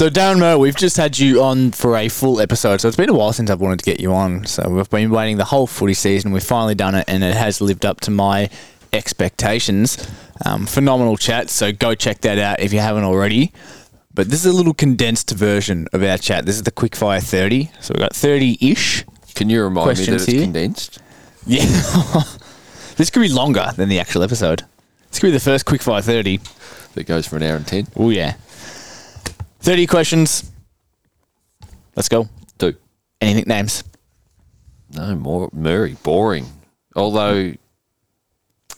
So Darren Murr, we've just had you on for a full episode. So it's been a while since I've wanted to get you on. So we've been waiting the whole footy season. We've finally done it, and it has lived up to my expectations. Um, phenomenal chat. So go check that out if you haven't already. But this is a little condensed version of our chat. This is the quickfire thirty. So we've got thirty ish. Can you remind me that it's here? condensed? Yeah. this could be longer than the actual episode. This could be the first quickfire thirty. That goes for an hour and ten. Oh yeah. Thirty questions. Let's go. Do Any nicknames? no more Murray. Boring. Although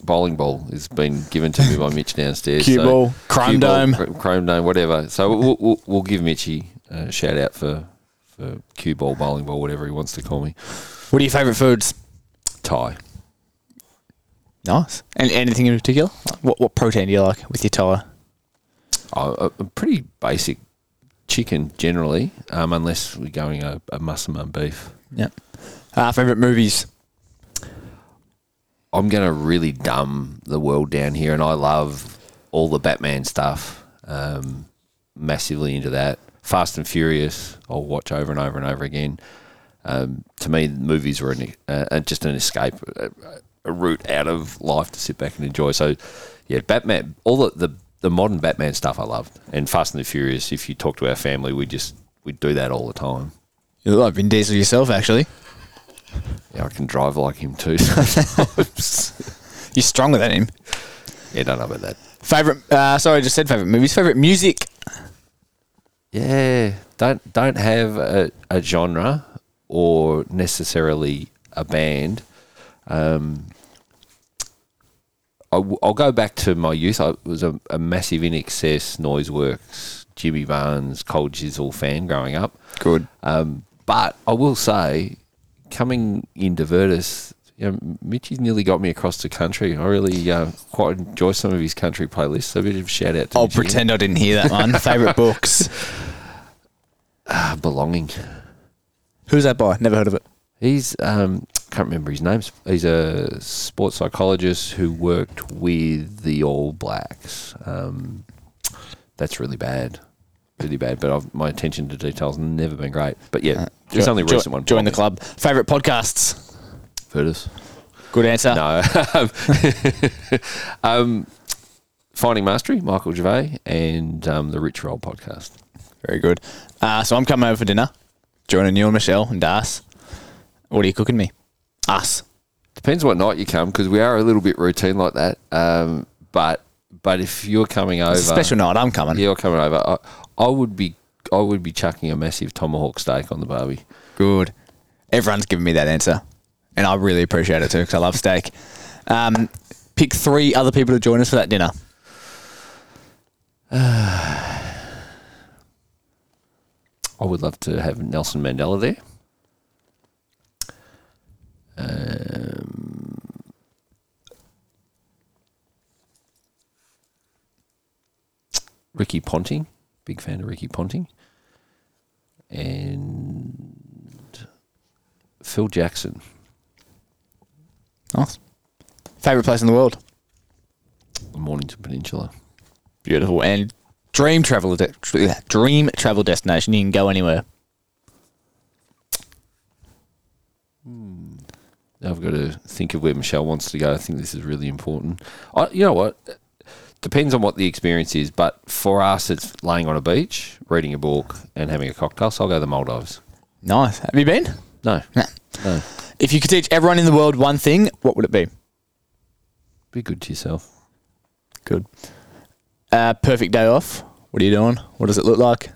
bowling ball has been given to me by Mitch downstairs. Cue so- ball, Chrome Cue ball, Dome. Chrome Dome, whatever. So we'll, we'll, we'll give Mitchy a shout out for for cue ball, bowling ball, whatever he wants to call me. What are your favourite foods? Thai. Nice. And anything in particular? What what protein do you like with your tie? Oh, a, a pretty basic chicken generally, um, unless we're going a, a Massaman beef. Yeah. Uh, favourite movies? I'm going to really dumb the world down here, and I love all the Batman stuff. Um, massively into that. Fast and Furious, I'll watch over and over and over again. Um, to me, movies were an, uh, just an escape, a, a route out of life to sit back and enjoy. So, yeah, Batman, all the, the the modern Batman stuff I loved, and Fast and the Furious. If you talk to our family, we just we do that all the time. You look like Vin Diesel yourself, actually. Yeah, I can drive like him too. You're stronger than him. yeah, don't know about that. Favourite? Uh, sorry, I just said favourite movies. Favourite music? Yeah, don't don't have a, a genre or necessarily a band. Um, I, will go back to my youth. I was a, a massive INXS, Noiseworks, Jimmy Barnes, Cold Chisel fan growing up. Good. Um, but I will say, coming into Virtus, you know, Mitchy's nearly got me across the country. I really uh, quite enjoy some of his country playlists. So a bit of a shout out to I'll Mitchy. pretend I didn't hear that one. favourite books? Ah, belonging. Who's that by? Never heard of it. He's um, can't remember his name. He's a sports psychologist who worked with the All Blacks. Um, that's really bad, really bad. But I've, my attention to details never been great. But yeah, it's only a recent one. Join the club. Favourite podcasts? Virtus. Good answer. No. um, Finding Mastery, Michael Gervais, and um, the Rich Roll podcast. Very good. Uh, so I'm coming over for dinner, joining you and Michelle and Das. What are you cooking me? Us. Depends what night you come because we are a little bit routine like that. Um, but but if you're coming over, It's a special night. I'm coming. You're coming over. I, I would be I would be chucking a massive tomahawk steak on the barbie. Good. Everyone's giving me that answer, and I really appreciate it too because I love steak. Um, pick three other people to join us for that dinner. I would love to have Nelson Mandela there. Ricky Ponting, big fan of Ricky Ponting, and Phil Jackson. Nice. Favorite place in the world? the Mornington Peninsula. Beautiful. And dream travel de- dream travel destination. You can go anywhere. Hmm. Now I've got to think of where Michelle wants to go. I think this is really important. I, you know what? Depends on what the experience is, but for us, it's laying on a beach, reading a book, and having a cocktail. So I'll go to the Maldives. Nice. Have you been? No, Nah. no, If you could teach everyone in the world one thing, what would it be? be good to yourself. Good. Uh, perfect day off. What are you doing? What does it look like?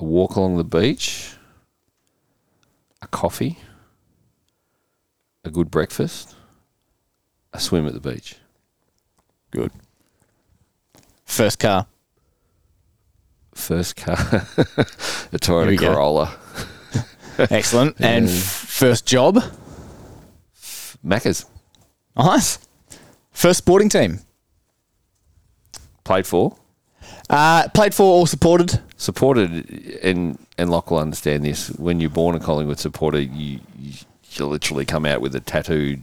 A walk along the beach, a coffee, a good breakfast, a swim at the beach. Good. First car. First car, a Toyota. Corolla. Excellent. And f- first job. Macca's Nice. First sporting team. played for. Uh, played for or supported. supported and and Locke will understand this when you're born a Collingwood supporter you, you you literally come out with a tattooed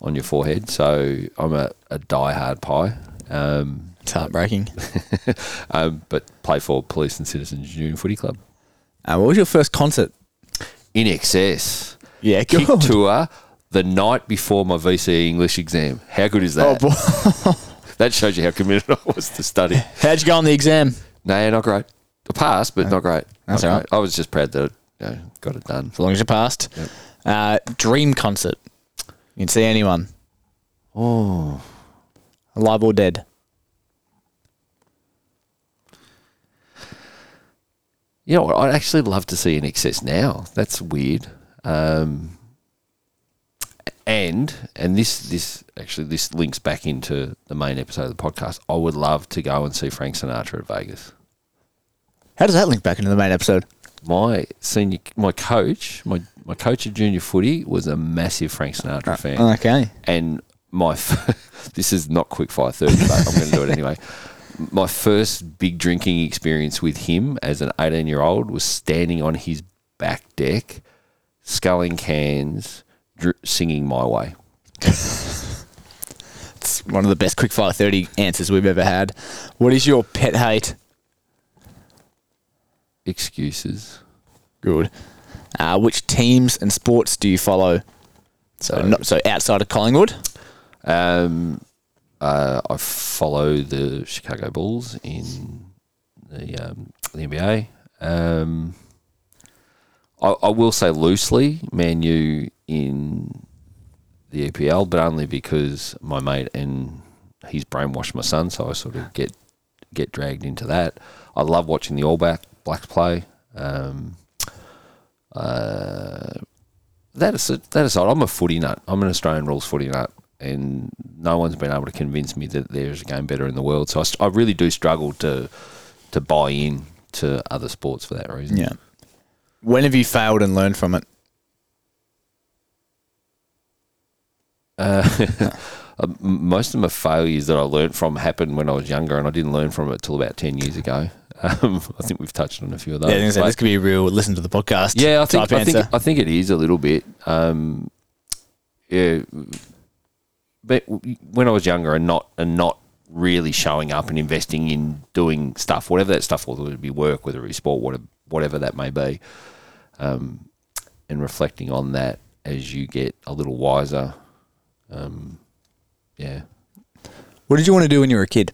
on your forehead so I'm a, a die-hard pie um, It's heartbreaking. um, but play for Police and Citizens Junior Footy Club. Uh, what was your first concert? INXS. Yeah, Kick good. tour the night before my VCE English exam. How good is that? Oh, that? boy. that shows you how committed I was to study. How'd you go on the exam? No, not great. I passed, but not great. That's Not all right. great. I was just proud that I you know, got it done. As long as you passed. Uh, dream concert. You can see anyone, Oh, alive or dead. you know what? I'd actually love to see an excess now. That's weird. Um, and and this this actually this links back into the main episode of the podcast. I would love to go and see Frank Sinatra at Vegas. How does that link back into the main episode? My senior, my coach, my my coach at junior footy was a massive Frank Sinatra fan. Okay. and my f- this is not quick fire thirty, but I'm going to do it anyway. My first big drinking experience with him as an 18 year old was standing on his back deck, sculling cans, dr- singing my way. It's one of the best quickfire 30 answers we've ever had. What is your pet hate? Excuses. Good. Uh, which teams and sports do you follow? So, So- not, so outside of Collingwood? Um, uh, I follow the Chicago Bulls in the um, the NBA. Um, I, I will say loosely, Man U in the EPL, but only because my mate and he's brainwashed my son, so I sort of get get dragged into that. I love watching the All Black Blacks play. Um, uh, that is that aside, I'm a footy nut. I'm an Australian rules footy nut, and no one's been able to convince me that there's a game better in the world. So I, I really do struggle to to buy in to other sports for that reason. Yeah. When have you failed and learned from it? Uh, most of my failures that I learned from happened when I was younger, and I didn't learn from it till about ten years ago. Um, I think we've touched on a few of those. Yeah, I was gonna this could be a real listen to the podcast. Yeah, I think type I think. I think it is a little bit. Um, yeah, but when I was younger and not and not really showing up and investing in doing stuff, whatever that stuff was, whether it be work, whether it be sport, whatever, whatever that may be, um, and reflecting on that as you get a little wiser. Um, yeah, What did you want to do when you were a kid?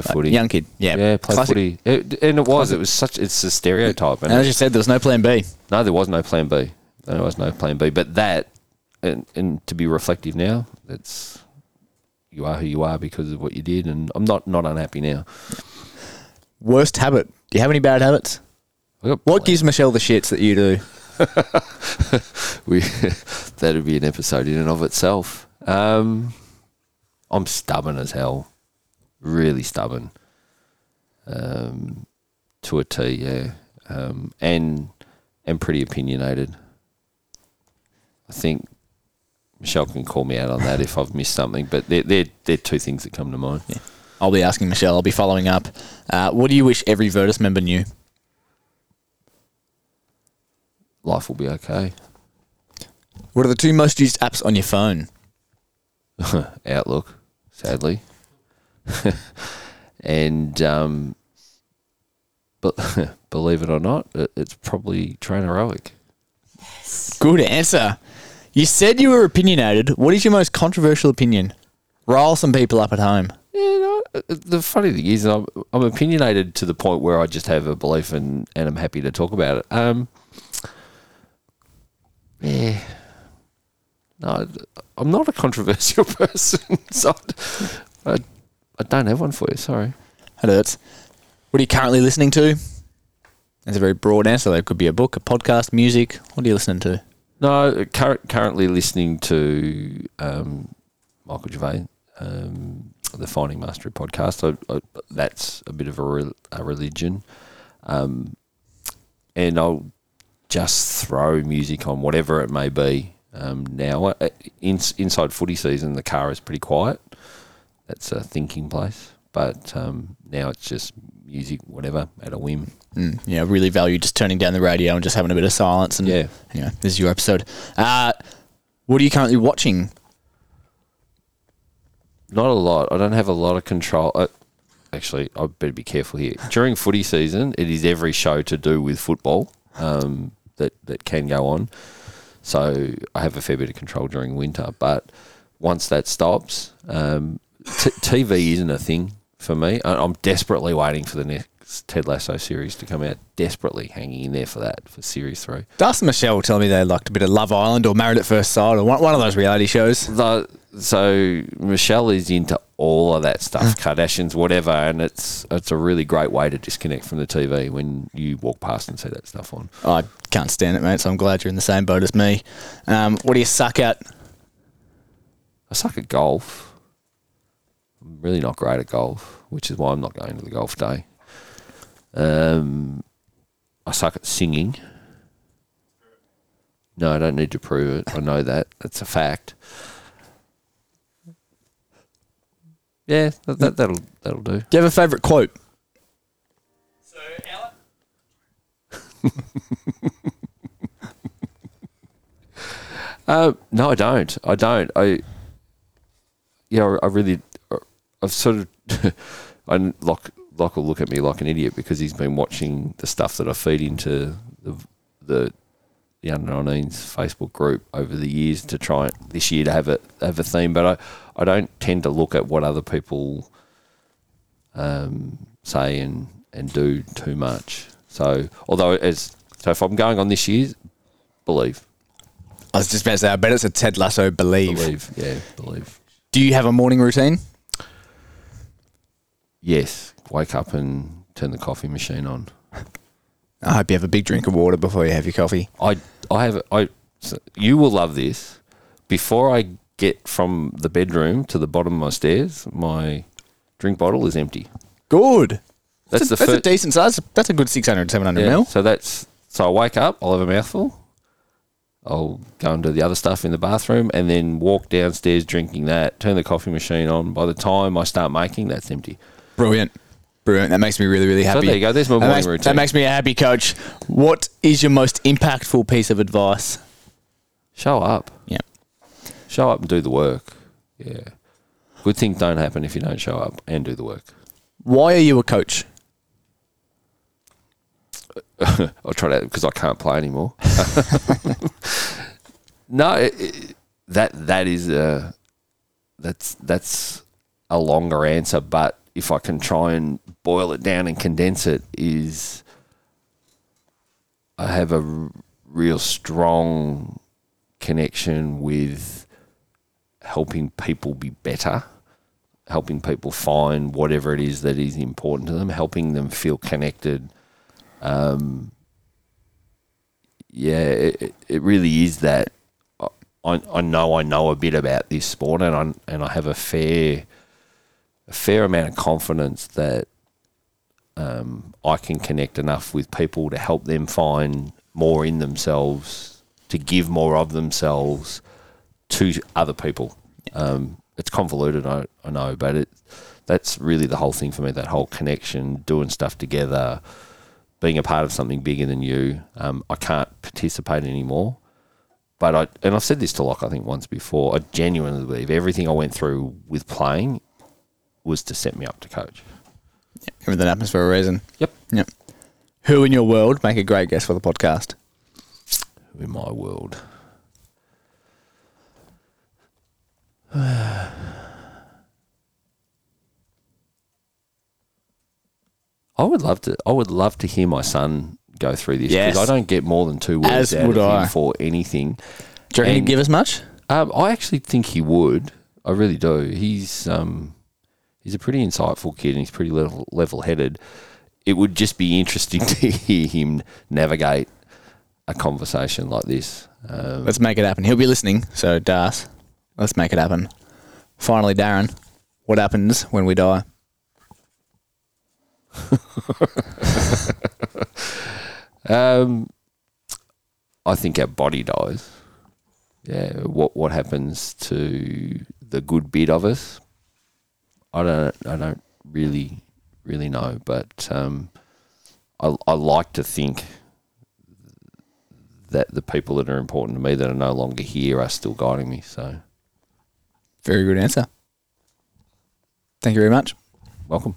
Play footy. Young kid. Yeah. yeah, play Classic. footy. It, and it was. It was such. It's a stereotype. And And as you said, there was no plan B. No, there was no plan B. There was no plan B. But that, and, and to be reflective now, that's you are who you are because of what you did, and I'm not not unhappy now. Worst habit. Do you have any bad habits? What gives Michelle the shits that you do? we that'd be an episode in and of itself. Um, I'm stubborn as hell, really stubborn, um, to a T, yeah, um, and and pretty opinionated. I think Michelle can call me out on that if I've missed something, but they're they're, they're two things that come to mind. I'll be asking Michelle. I'll be following up. Uh, what do you wish every Virtus member knew? Life will be okay. What are the two most used apps on your phone? Outlook, sadly. and um, but believe it or not, it, it's probably Train Heroic. Good answer. You said you were opinionated. What is your most controversial opinion? Rile some people up at home. Yeah, no, uh, the funny thing is, I'm, I'm opinionated to the point where I just have a belief and, and I'm happy to talk about it. Um, yeah. No, I'm not a controversial person, so I, I don't have one for you. Sorry. That hurts. What are you currently listening to? That's a very broad answer. That could be a book, a podcast, music. What are you listening to? No, cur- currently listening to um, Michael Gervais, um, the Finding Mastery podcast. I, I, that's a bit of a, re- a religion, um, and I'll just throw music on whatever it may be. Um, now, uh, in, inside footy season, the car is pretty quiet. That's a thinking place, but um, now it's just music, whatever, at a whim. Mm, yeah, really value just turning down the radio and just having a bit of silence. And Yeah. anyway, this is your episode. Uh, what are you currently watching? Not a lot. I don't have a lot of control. I, actually, I better be careful here. During footy season, it is every show to do with football um, that that can go on. So I have a fair bit of control during winter, but once that stops, um, t- TV isn't a thing for me. I- I'm desperately waiting for the next Ted Lasso series to come out. Desperately hanging in there for that for series three. Dustin Michelle were telling me they liked a bit of Love Island or Married at First Sight or one, one of those reality shows. The, so Michelle is into all of that stuff, Kardashians, whatever, and it's it's a really great way to disconnect from the TV when you walk past and see that stuff on. I can't stand it, mate. So I'm glad you're in the same boat as me. Um, what do you suck at? I suck at golf. I'm really not great at golf, which is why I'm not going to the golf day. Um, I suck at singing. No, I don't need to prove it. I know that. That's a fact. Yeah, that, that, that'll that'll do. Do you have a favourite quote? Uh, no, I don't. I don't. I, yeah, I really, I've sort of, Locke, Locke will look at me like an idiot because he's been watching the stuff that I feed into the the the under 19s Facebook group over the years to try and, this year to have a have a theme, but I, I don't tend to look at what other people um, say and and do too much. So although as so if I'm going on this year's, believe. I was just about to say, I bet it's a Ted Lasso believe. Believe, yeah, believe. Do you have a morning routine? Yes, wake up and turn the coffee machine on. I hope you have a big drink of water before you have your coffee. I, I have, I, so you will love this. Before I get from the bedroom to the bottom of my stairs, my drink bottle is empty. Good. That's, That's, a, the that's a decent size. That's a good 600, 700 yeah, mil. so that's so I wake up, I'll have a mouthful. I'll go and do the other stuff in the bathroom, and then walk downstairs drinking that. Turn the coffee machine on. By the time I start making, that's empty. Brilliant. Brilliant. That makes me really, really happy. So there you go. There's my That morning makes, routine. that makes me a happy coach. What is your most impactful piece of advice? Show up. Yeah. Show up and do the work. Yeah. Good things don't happen if you don't show up and do the work. Why are you a coach? I'll try that because I can't play anymore. no, it, it- that that is a that's that's a longer answer, but if I can try and boil it down and condense it, is I have a r- real strong connection with helping people be better, helping people find whatever it is that is important to them, helping them feel connected um, yeah, it, it- really is that. I, I know I know a bit about this sport, and I and I have a fair a fair amount of confidence that um, I can connect enough with people to help them find more in themselves, to give more of themselves to other people. Um, it's convoluted, I, I know, but it that's really the whole thing for me. That whole connection, doing stuff together, being a part of something bigger than you. Um, I can't participate anymore. But I, and I've said this to Locke, I think once before, I genuinely believe everything I went through with playing was to set me up to coach. Everything happens for a reason. Yep. Yep. Who in your world make a great guest for the podcast? Who In my world. I would love to. I would love to hear my son go through this because Yes. I don't get more than two words As out would of I. him for anything. Do you reckon he'd give us much? Um, I actually think he would. I really do. He's um, he's a pretty insightful kid and he's pretty level level headed. It would just be interesting to hear him navigate a conversation like this. Um, Let's make it happen. He'll be listening. So, Das, let's make it happen. Finally, Darren, what happens when we die? um, I think our body dies. Yeah. What what happens to the good bit of us? I don't. I don't really really know, but um, I I like to think that the people that are important to me that are no longer here are still guiding me. So Very good answer. Thank you very much. welcome.